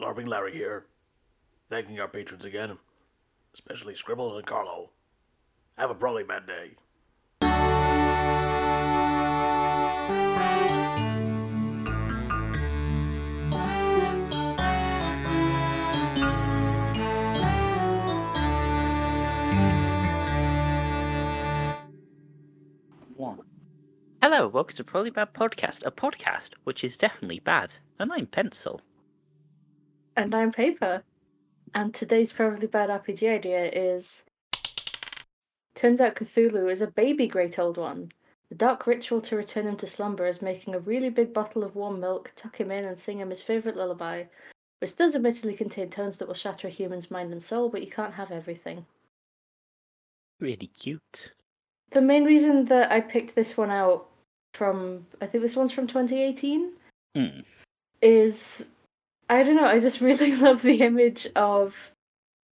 LARPing Larry here, thanking our patrons again, especially Scribbles and Carlo. Have a probably bad day. Hello, welcome to Probably Bad Podcast, a podcast which is definitely bad. And I'm Pencil. And I'm Paper. And today's probably bad RPG idea is. Turns out Cthulhu is a baby great old one. The dark ritual to return him to slumber is making a really big bottle of warm milk, tuck him in, and sing him his favourite lullaby, which does admittedly contain tones that will shatter a human's mind and soul, but you can't have everything. Really cute. The main reason that I picked this one out from, I think this one's from 2018, Hmm. is I don't know, I just really love the image of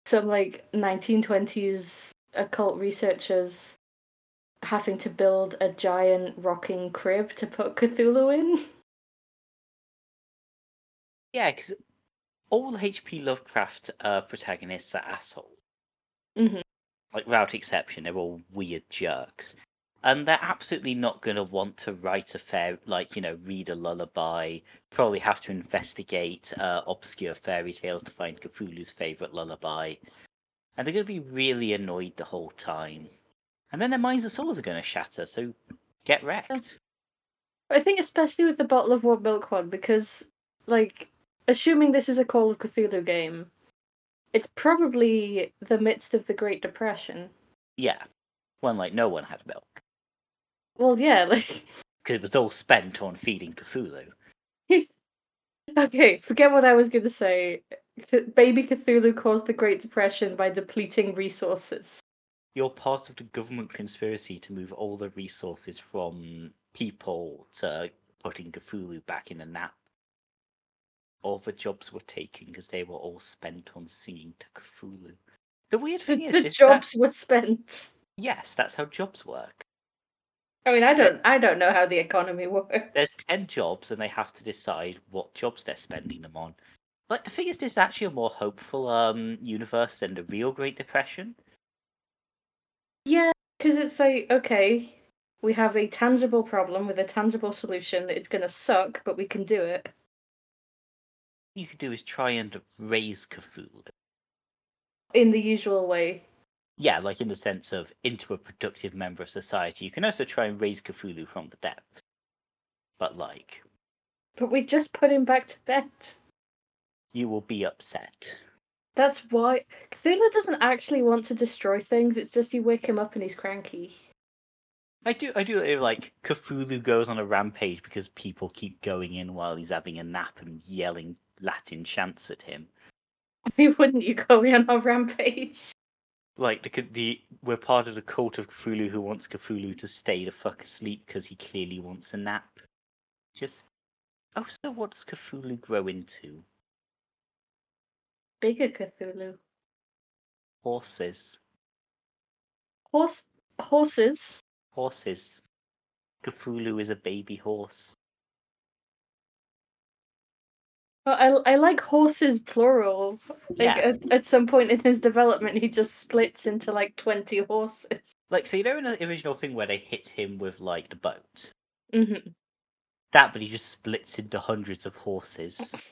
some like 1920s occult researchers having to build a giant rocking crib to put Cthulhu in. Yeah, because all H.P. Lovecraft uh, protagonists are assholes. hmm Like, without exception, they're all weird jerks. And they're absolutely not going to want to write a fair, like, you know, read a lullaby, probably have to investigate uh, obscure fairy tales to find Cthulhu's favourite lullaby. And they're going to be really annoyed the whole time. And then their minds and souls are going to shatter, so get wrecked. I think especially with the bottle of warm milk one, because like assuming this is a Call of Cthulhu game, it's probably the midst of the Great Depression. Yeah. When, like, no one had milk. Well, yeah, like Because it was all spent on feeding Cthulhu. okay, forget what I was going to say. Baby Cthulhu caused the Great Depression by depleting resources. You're part of the government conspiracy to move all the resources from people to putting Cthulhu back in a nap. All the jobs were taken because they were all spent on singing to Cthulhu. The weird The, thing is, the jobs were spent. yes, that's how jobs work. I mean, I don't, I don't know how the economy works. There's ten jobs, and they have to decide what jobs they're spending them on. Like the thing is, this is actually a more hopeful um universe than the real Great Depression. Yeah, because it's like, okay, we have a tangible problem with a tangible solution. That it's gonna suck, but we can do it. you could do is try and raise Cthulhu. In the usual way. Yeah, like in the sense of into a productive member of society. You can also try and raise Cthulhu from the depths. But like, But we just put him back to bed. you will be upset. That's why Cthulhu doesn't actually want to destroy things. It's just you wake him up and he's cranky. I do I do uh, like Cthulhu goes on a rampage because people keep going in while he's having a nap and yelling Latin chants at him. Why wouldn't you go on a rampage? Like the the we're part of the cult of Cthulhu who wants Cthulhu to stay the fuck asleep because he clearly wants a nap. Just oh, so what does Cthulhu grow into? Bigger Cthulhu. Horses. Horse horses. Horses. Cthulhu is a baby horse. I I like horses plural. Like Yeah. at, at some point in his development, he just splits into like twenty horses. Like, so you know in the original thing where they hit him with like the boat, hmm that, but he just splits into hundreds of horses.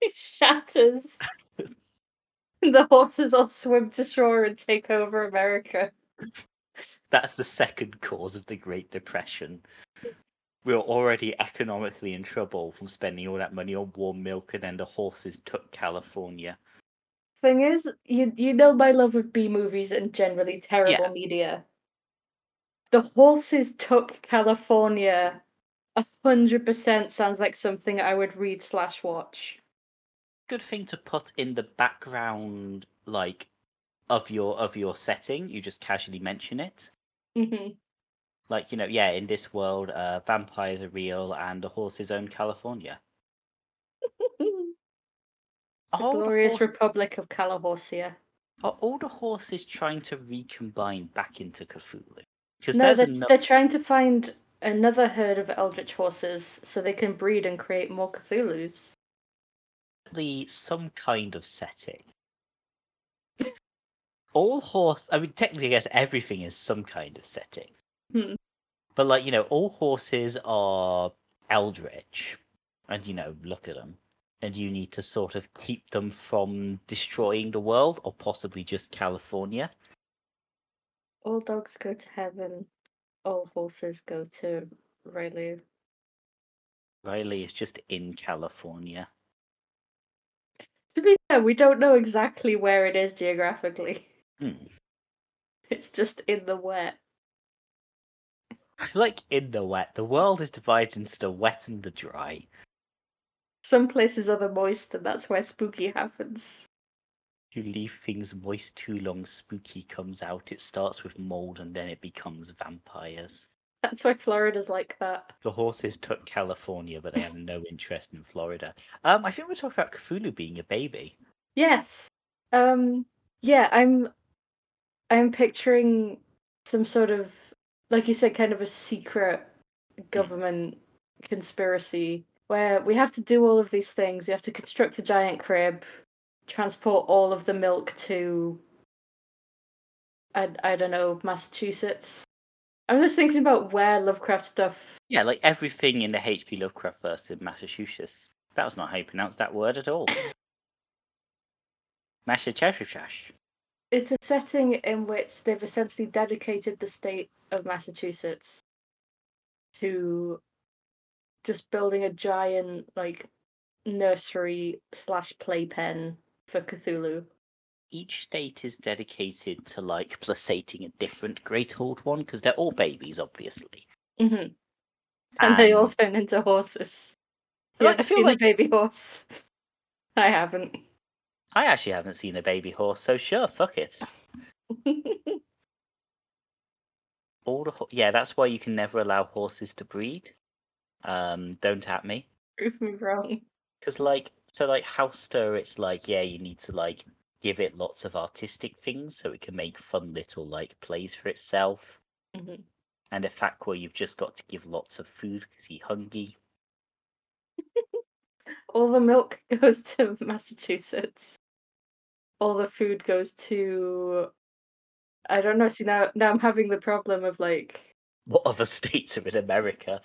He shatters. the horses all swim to shore and take over America. That's the second cause of the Great Depression. We're already economically in trouble from spending all that money on warm milk, and then the horses took California. Thing is, you you know my love of B movies and generally terrible Yeah. media. The horses took California. A hundred percent sounds like something I would read slash watch. Good thing to put in the background, like of your of your setting. You just casually mention it. hmm Like you know, yeah, in this world, uh, vampires are real, and the horses own California. the all the horse- Republic of Calihorsia. Are all the horses trying to recombine back into Cthulhu? Because No, they're, ano- they're trying to find another herd of eldritch horses so they can breed and create more Cthulhus. some kind of setting. All horse, I mean, technically, I guess everything is some kind of setting. Hmm. But, like, you know, all horses are eldritch. And, you know, look at them. And you need to sort of keep them from destroying the world or possibly just California. All dogs go to heaven. All horses go to Riley. Riley is just in California. To be fair, we don't know exactly where it is geographically. Hmm. It's just in the wet. Like in the wet, the world is divided into the wet and the dry. Some places are the moist, and that's where spooky happens. If you leave things moist too long, spooky comes out. It starts with mold and then it becomes vampires. That's why Florida's like that. The horses took California, but they have no interest in Florida. Um, I think we're talking about Cthulhu being a baby. Yes. Um. Yeah, I'm. I'm picturing some sort of, like you said, kind of a secret mm. government conspiracy where we have to do all of these things. You have to construct a giant crib, transport all of the milk to. I I don't know Massachusetts. I'm just thinking about where Lovecraft stuff. Yeah, like everything in the H.P. Lovecraft verse in Massachusetts. That was not how you pronounce that word at all. Massachusetts. It's a setting in which they've essentially dedicated the state of Massachusetts to just building a giant like nursery slash playpen for Cthulhu. Each state is dedicated to like placating a different great old one because they're all babies, obviously. hmm And they all turn into horses. Like, You I feel like- a baby horse? I haven't. I actually haven't seen a baby horse, so sure, fuck it. All the ho- yeah, that's why you can never allow horses to breed. Um, don't at me, Prove me wrong. because like so like Hastur, it's like yeah, you need to like give it lots of artistic things so it can make fun little like plays for itself. Mhm. And a fact where you've just got to give lots of food because he's hungry. All the milk goes to Massachusetts. All the food goes to. I don't know. See now, now I'm having the problem of like. What other states are in America?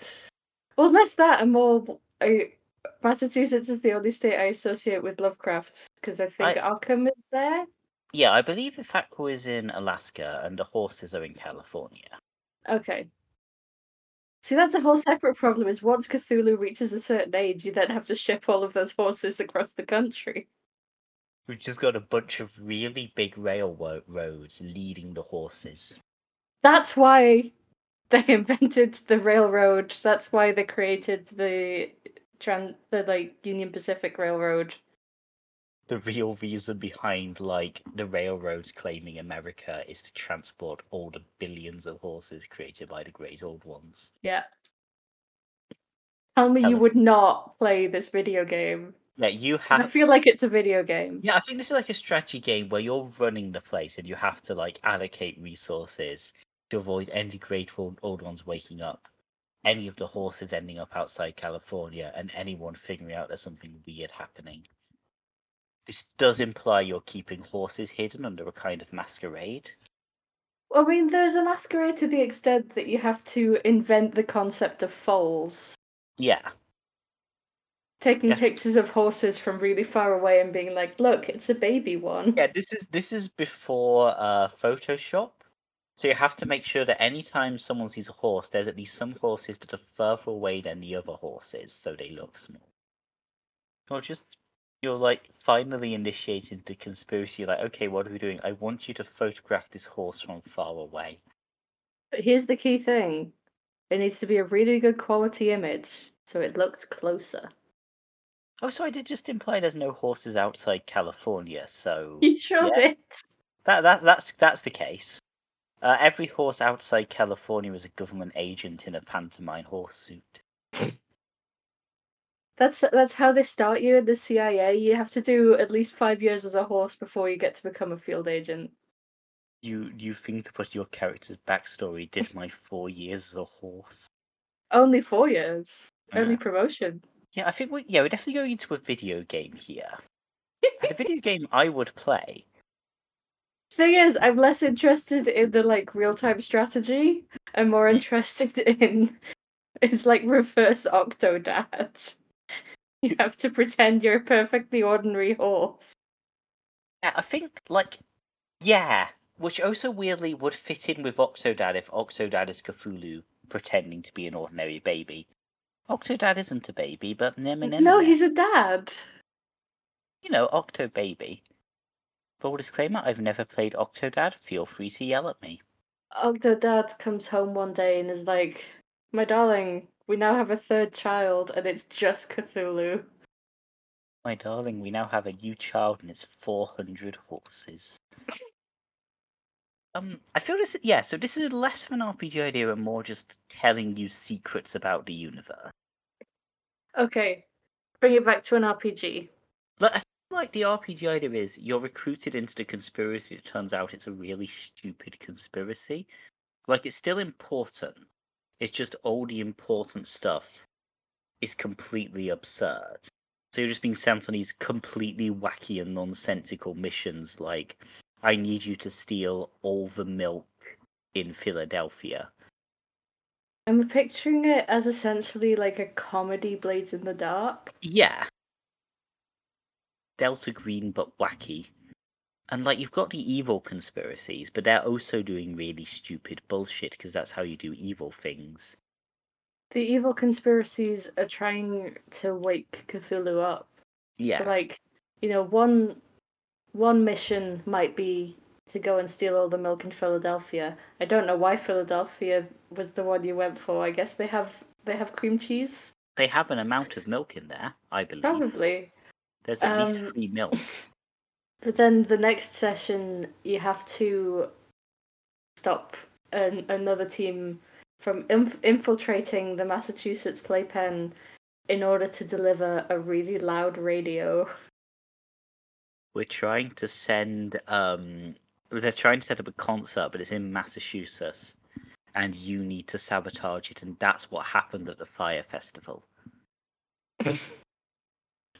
Well, less that and more. I, Massachusetts is the only state I associate with Lovecraft because I think I- Arkham is there. Yeah, I believe Ithaqua is in Alaska and the horses are in California. Okay. See, that's a whole separate problem. Is once Cthulhu reaches a certain age, you then have to ship all of those horses across the country. We've just got a bunch of really big railroads leading the horses. That's why they invented the railroad. That's why they created the tran the like Union Pacific Railroad. The real reason behind like the railroads claiming America is to transport all the billions of horses created by the great old ones. Yeah. Tell me you Calif- would not play this video game. Yeah, you have. I feel like it's a video game. Yeah, I think this is like a strategy game where you're running the place and you have to like allocate resources to avoid any great old, old ones waking up, any of the horses ending up outside California, and anyone figuring out there's something weird happening. This does imply you're keeping horses hidden under a kind of masquerade. I mean, there's a masquerade to the extent that you have to invent the concept of foals. Yeah, Taking Yeah. pictures of horses from really far away and being like, look, it's a baby one. yeah. This is this is before uh, Photoshop, so you have to make sure that anytime someone sees a horse, there's at least some horses that are further away than the other horses, so they look small. Or just you're like finally initiated the conspiracy. Like, okay, what are we doing? I want you to photograph this horse from far away. But here's the key thing it needs to be a really good quality image so it looks closer. Oh, so I did just imply there's no horses outside California. So You sure Yeah. did. that that that's that's the case. Uh, every horse outside California is a government agent in a pantomime horse suit. That's that's how they start you in the CIA. You have to do at least five years as a horse before you get to become a field agent. You you think to put your character's backstory? Did my four years as a horse? Only four years. Yeah. promotion. Yeah, I think we yeah we're definitely going into a video game here. And a video game I would play. Thing is, I'm less interested in the like real time strategy. I'm more hmm. interested in it's like reverse Octodad. You hmm. have to pretend you're a perfectly ordinary horse. Yeah, I think like yeah, which also weirdly would fit in with Octodad if Octodad is Cthulhu pretending to be an ordinary baby. Octodad isn't a baby, but No, he's a dad. you know Octo baby. Full disclaimer: I've never played Octodad. Feel free to yell at me. Octodad comes home one day and is like, My darling, we now have a third child and it's just Cthulhu. My darling, we now have a new child and it's 400 horses. Um, I feel this, yeah, so this is less of an RPG idea and more just telling you secrets about the universe. Okay, bring it back to an RPG. Like, I feel like the RPG idea is you're recruited into the conspiracy, it turns out it's a really stupid conspiracy. Like, it's still important, it's just all the important stuff is completely absurd. So you're just being sent on these completely wacky and nonsensical missions like I need you to steal all the milk in Philadelphia. I'm picturing it as essentially like a comedy Blades in the Dark. Yeah. Delta Green but wacky. And like you've got the evil conspiracies, but they're also doing really stupid bullshit because that's how you do evil things. The evil conspiracies are trying to wake Cthulhu up. Yeah. So like, you know, one one mission might be to go and steal all the milk in Philadelphia. I don't know why Philadelphia was the one you went for. I guess they have they have cream cheese. They have an amount of milk in there, I believe. Probably. There's at Um, least free milk. But then the next session, you have to stop an, another team from inf- infiltrating the Massachusetts playpen in order to deliver a really loud radio. We're trying to send um they're trying to set up a concert, but it's in Massachusetts. And you need to sabotage it, and that's what happened at the Fyre Festival.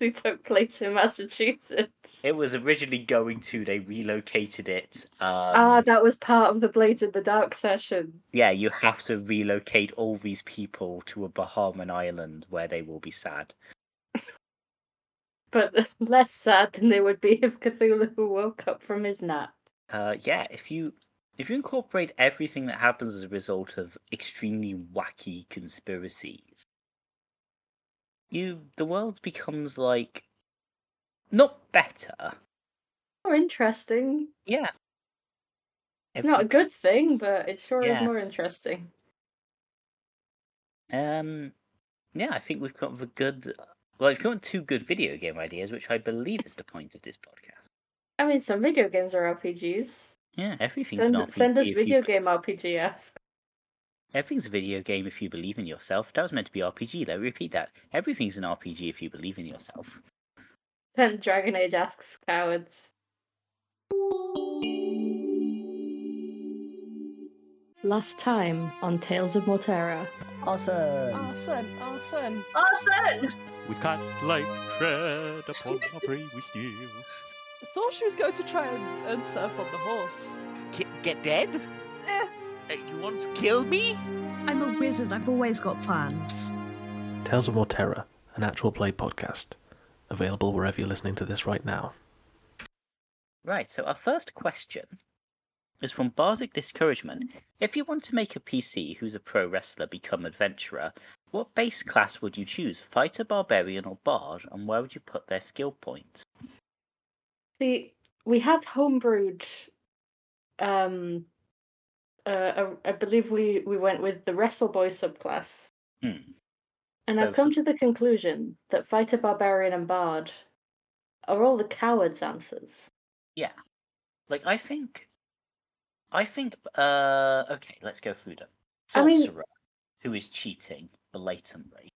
it took place in Massachusetts. It was originally going to, they relocated it. Um, ah, that was part of the Blades in the Dark session. yeah, you have to relocate all these people to a Bahamian island where they will be sad. But less sad than they would be if Cthulhu woke up from his nap. Uh, yeah, if you if you incorporate everything that happens as a result of extremely wacky conspiracies, you the world becomes like not better. More interesting. Yeah, It's not a good thing, but it sure Yeah. is more interesting. Um, yeah, I think we've got the good. Well, we've got two good video game ideas, which I believe is the point of this podcast. I mean, some video games are RPGs. Yeah, everything's an Send, RPG. send us video you, game RPG ask. Everything's a video game if you believe in yourself. That was meant to be RPG. Let me repeat that. Everything's an RPG if you believe in yourself. Send Dragon Age asks cowards. Last time on Tales of Mortera. Awesome. Arson, arson. Arson! With cat like tread upon our prey we steal. I thought she was going to try and, and surf on the horse. Ki- get dead? Eh, Uh, you want to kill me? I'm a wizard. I've always got plans. Tales of Mortera, an actual play podcast. Available wherever you're listening to this right now. Right, so our first question is from Bardic Discouragement. If you want to make a PC who's a pro wrestler become adventurer, what base class would you choose? Fighter, barbarian, or bard? And where would you put their skill points? See, we have homebrewed. Um, uh, I, I believe we, we went with the Wrestle Boy subclass. Hmm. And I've come to the conclusion that Fighter, Barbarian, and Bard are all the coward's answers. Yeah. Like I think I think uh okay, let's go through them. I mean- Sorcerer, who is cheating blatantly.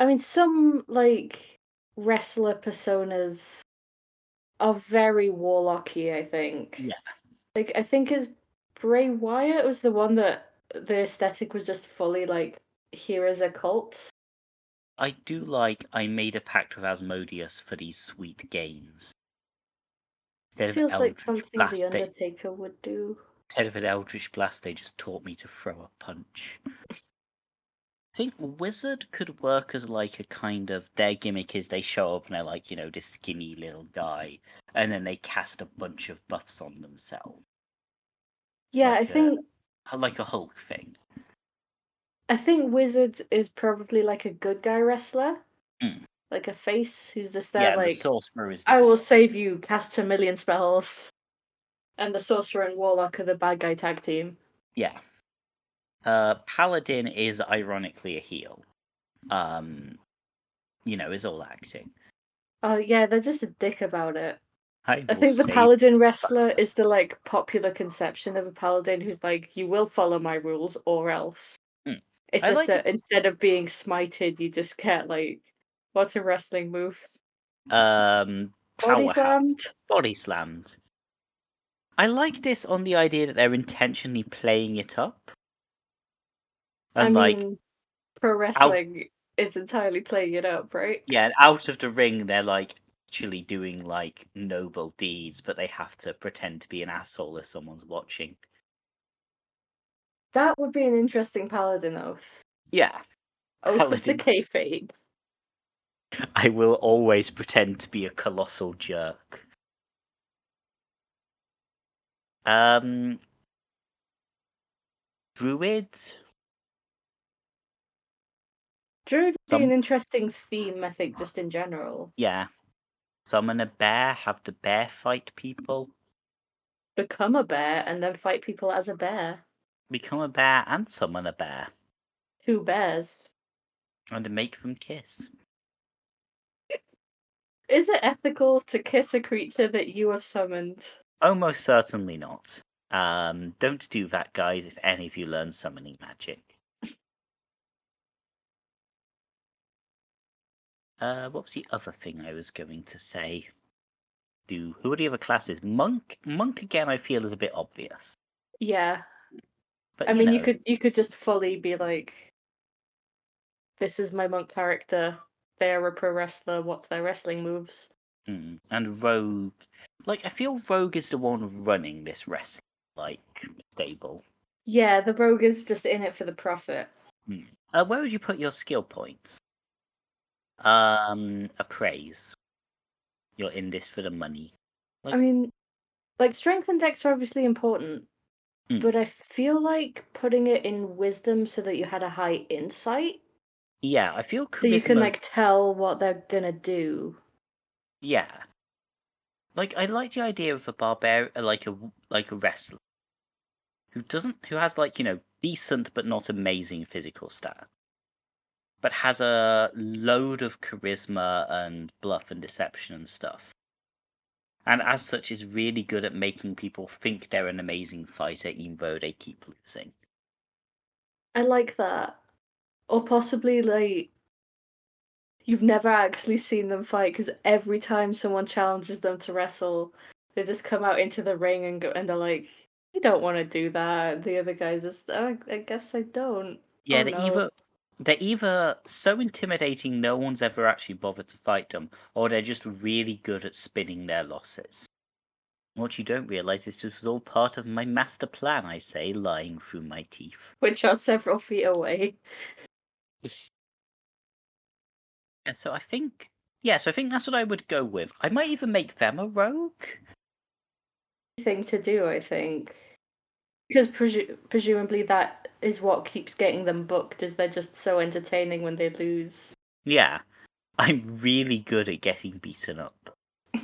I mean, some like wrestler personas are very warlocky. I think. Yeah. Like I think as Bray Wyatt was the one that the aesthetic was just fully like here is a cult. I do like I made a pact with Asmodeus for these sweet gains. Instead of Feels an like something blast, the they, Undertaker would do. instead of an Eldritch blast, they just taught me to throw a punch. I think Wizard could work as like a kind of their gimmick is they show up and they're like, you know, this skinny little guy, and then they cast a bunch of buffs on themselves. Yeah, I Like, uh, think Like a Hulk thing. I think Wizards is probably like a good guy wrestler. Mm. Like a face who's just there yeah, like the sorcerer is I will save you, cast a million spells. And the sorcerer and warlock are the bad guy tag team. Yeah. Uh, Paladin is ironically a heel. Um, you know, is all acting. Oh yeah, they're just a dick about it. I, I think the paladin wrestler is the like popular conception of a paladin who's like, you will follow my rules or else. Mm. It's I just like that it- instead of being smited, you just get like, what's a wrestling move? um Body slammed. Body slammed. I like this on the idea that they're intentionally playing it up. I And like, mean, pro wrestling is entirely playing it up, right? yeah, and out of the ring, they're like actually doing like noble deeds, but they have to pretend to be an asshole if someone's watching. That would be an interesting paladin oath. Yeah, Oath of the Paladin. kayfabe. I will always pretend to be a colossal jerk. Um, druid. Druid would be an interesting theme, I think, just in general. Yeah. Summon a bear, have the bear fight people. Become a bear and then fight people as a bear. Become a bear and summon a bear. Two bears. And make them kiss. Is it ethical to kiss a creature that you have summoned? Almost certainly not. Um, don't do that, guys, if any of you learn summoning magic. Uh, what was the other thing I was going to say? Do who are the other classes? Monk, monk again. I feel is a bit obvious. Yeah. But I mean, you could you could just fully be like, "This is my monk character. They are a pro wrestler. What's their wrestling moves?" Mm, and Rogue, like I feel Rogue is the one running this wrestling like stable. Yeah, the rogue is just in it for the profit. Uh, where would you put your skill points? Um, appraise. You're in this for the money. I mean, like strength and dex are obviously important, Mm. but I feel like putting it in wisdom so that you had a high insight, Yeah, I feel so you can like tell what they're gonna do. Yeah. Like I like the idea of a barbarian, like a like a wrestler who doesn't, who has like you know decent but not amazing physical stats, but has a load of charisma and bluff and deception and stuff, and as such is really good at making people think they're an amazing fighter even though they keep losing. I like that. Or possibly like you've never actually seen them fight because every time someone challenges them to wrestle, they just come out into the ring and go and they're like, "You don't want to do that." The other guys just, oh, I guess I don't. Yeah, Oh, no. either they're either so intimidating no one's ever actually bothered to fight them, or they're just really good at spinning their losses. What you don't realize is this was all part of my master plan, I say, lying through my teeth. Which are several feet away. Yeah, so I think yeah, so I think that's what I would go with. I might even make them a rogue. Thing to do, I think. Because presu- presumably that is what keeps getting them booked. Is they're just so entertaining when they lose. Yeah. I'm really good at getting beaten up.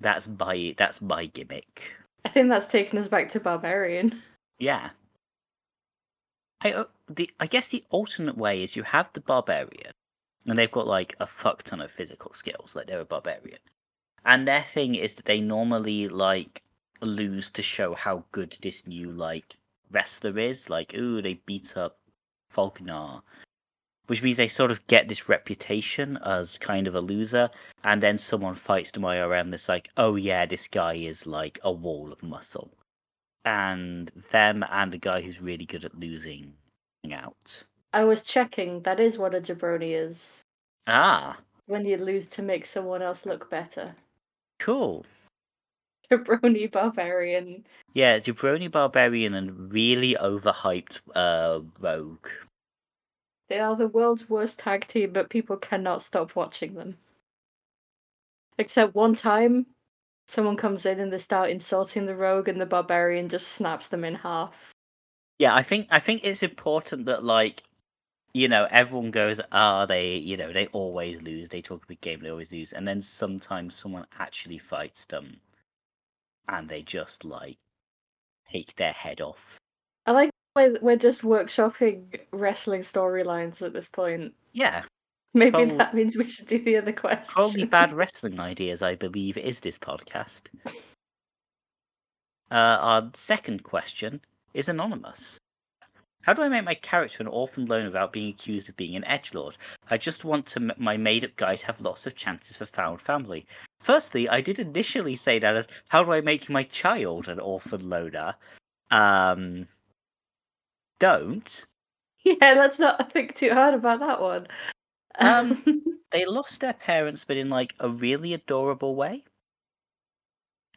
That's my that's my gimmick. I think that's taken us back to barbarian. Yeah. I uh, the I guess the alternate way is you have the barbarian, and they've got like a fuck ton of physical skills, like they're a barbarian, and their thing is that they normally like lose to show how good this new like wrestler is. Like, ooh, they beat up Falconer, which means they sort of get this reputation as kind of a loser, and then someone fights them IRM that's like, oh yeah, this guy is like a wall of muscle and them and a guy who's really good at losing hang out. I was checking. That is what a jabroni is. Ah, When you lose to make someone else look better. cool. Jabroni barbarian. Yeah, Jabroni Barbarian and really overhyped uh, Rogue. They are the world's worst tag team, but people cannot stop watching them. Except one time, someone comes in and they start insulting the rogue, and the barbarian just snaps them in half. Yeah, I think I think it's important that like, you know, everyone goes, ah, they, you know, they always lose. They talk a big game, they always lose, and then sometimes someone actually fights them, and they just like take their head off. I like we're, we're just workshopping wrestling storylines at this point. Yeah, Maybe Probably- that means we should do the other question. probably bad wrestling ideas. I believe is this podcast. Uh, our second question is anonymous. How do I make my character an orphan loner without being accused of being an edge lord? I just want to m- my made up guy to have lots of chances for found family. Firstly, I did initially say that as how do I make my child an orphan loner? Um, don't. Yeah, let's not think too hard about that one. Um, They lost their parents, but in like a really adorable way,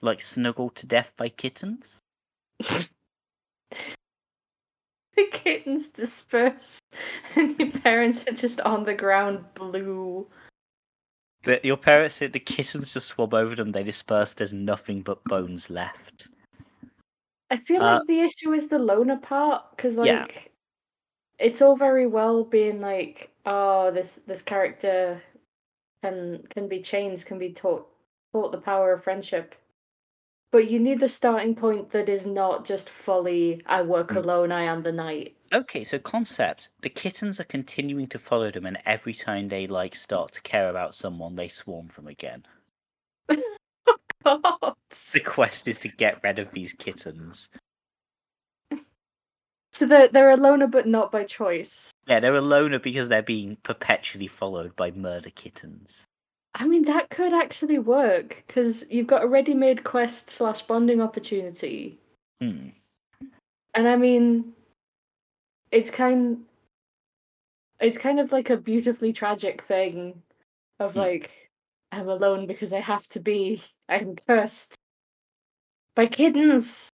like snuggled to death by kittens. the kittens disperse, and your parents are just on the ground blue. The, your parents, said the kittens just swab over them. They disperse. There's nothing but bones left. I feel Uh, like the issue is the loner part because like Yeah. it's all very well being like, oh, this this character can can be changed, can be taught taught the power of friendship. But you need the starting point that is not just fully I work Mm. alone, I am the knight. Okay, so concept: the kittens are continuing to follow them, and every time they like start to care about someone, they swarm them again. God. The quest is to get rid of these kittens. So they're they're a loner but not by choice. Yeah, they're a loner because they're being perpetually followed by murder kittens. I mean that could actually work because you've got a ready-made quest slash bonding opportunity. Hmm. And I mean, it's kind, it's kind of like a beautifully tragic thing, of Hmm. like, I'm alone because I have to be. I'm cursed by kittens.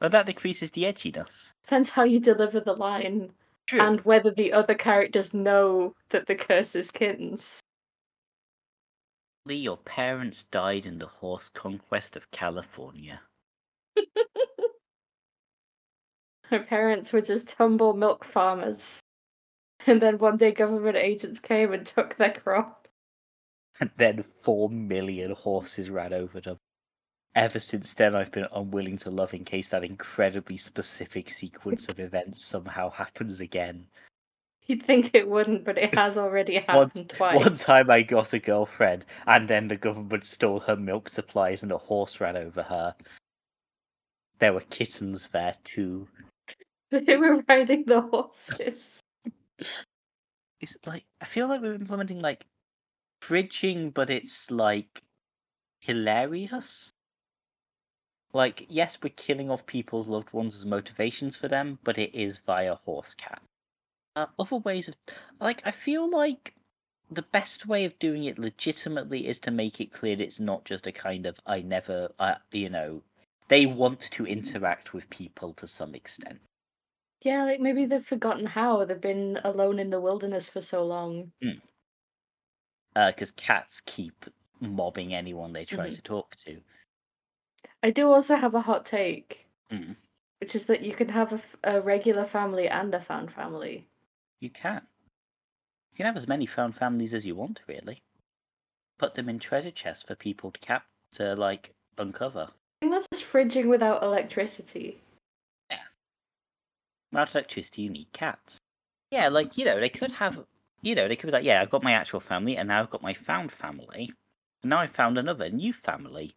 Well, that decreases the edginess. Depends how you deliver the line True. and whether the other characters know that the curse is kittens. Your parents died in the horse conquest of California. My parents were just humble milk farmers. And then one day government agents came and took their crop. And then four million horses ran over them. Ever since then, I've been unwilling to love in case that incredibly specific sequence of events somehow happens again. You'd think it wouldn't, but it has already One, happened twice. one time I got a girlfriend, and then the government stole her milk supplies and a horse ran over her. There were kittens there too. They were riding the horses. It's like I feel like we're implementing like fridging, but it's like hilarious. Like, yes, we're killing off people's loved ones as motivations for them, but it is via horse cat. Uh, other ways of like, I feel like the best way of doing it legitimately is to make it clear it's not just a kind of I never, uh, you know, they want to interact with people to some extent. Yeah, like maybe they've forgotten how. They've been alone in the wilderness for so long. because cats keep mobbing anyone they try Mhm. to talk to. I do also have a hot take, Mm. which is that you can have a, f- a regular family and a found family. You can. You can have as many found families as you want, really. Put them in treasure chests for people to cap to like uncover. I think that's just fridging without electricity. Yeah. Without electricity, you need cats. Yeah, like you know, they could have. You know, they could be like, yeah, I've got my actual family, and now I've got my found family, and now I've found another new family.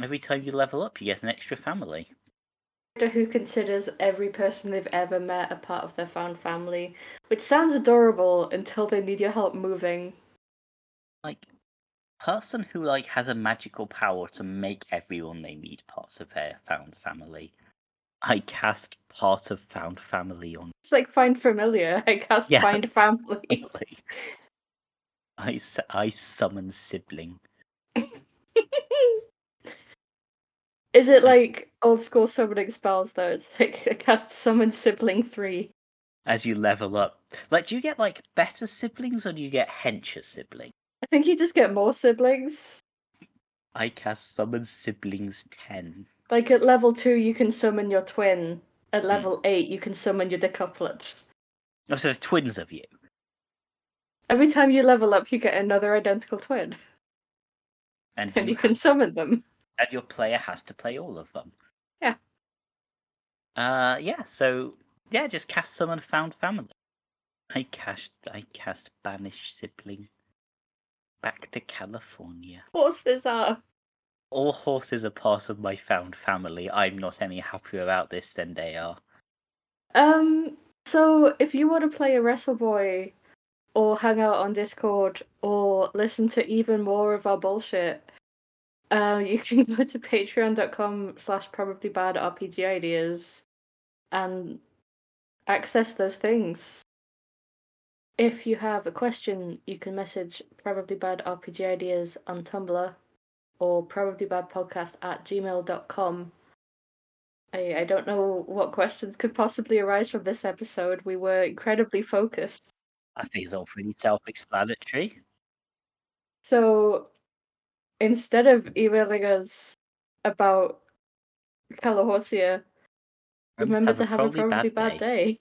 Every time you level up, you get an extra family. Who considers every person they've ever met a part of their found family, which sounds adorable until they need your help moving. like person who like has a magical power to make everyone they meet parts of their found family. I cast part of found family on It's like find familiar. I cast Yeah. find family. family. I, I summon sibling. Is it like old school summoning spells though? It's like I cast summon sibling three. As you level up, like, do you get like better siblings or do you get hencher siblings? I think you just get more siblings. I cast summon siblings ten. Like at level two, you can summon your twin. At hmm. level eight, you can summon your decuplet. Oh, so there's twins of you. Every time you level up, you get another identical twin, And, and you you can summon them. And your player has to play all of them. Yeah. Uh, yeah. So yeah, just cast summon found family. I cast I cast banish sibling. Back to California. Horses are. All horses are part of my found family. I'm not any happier about this than they are. Um. So if you want to play a Wrestle Boy, or hang out on Discord, or listen to even more of our bullshit, uh, you can go to patreon.com slash probably bad RPG ideas and access those things. If you have a question, you can message probably bad RPG ideas on Tumblr or probablybadpodcast at gmail.com. I, I don't know what questions could possibly arise from this episode. We were incredibly focused. I think it's all pretty self-explanatory. So instead of emailing us about Calihorsia, remember Have to have a probably bad day.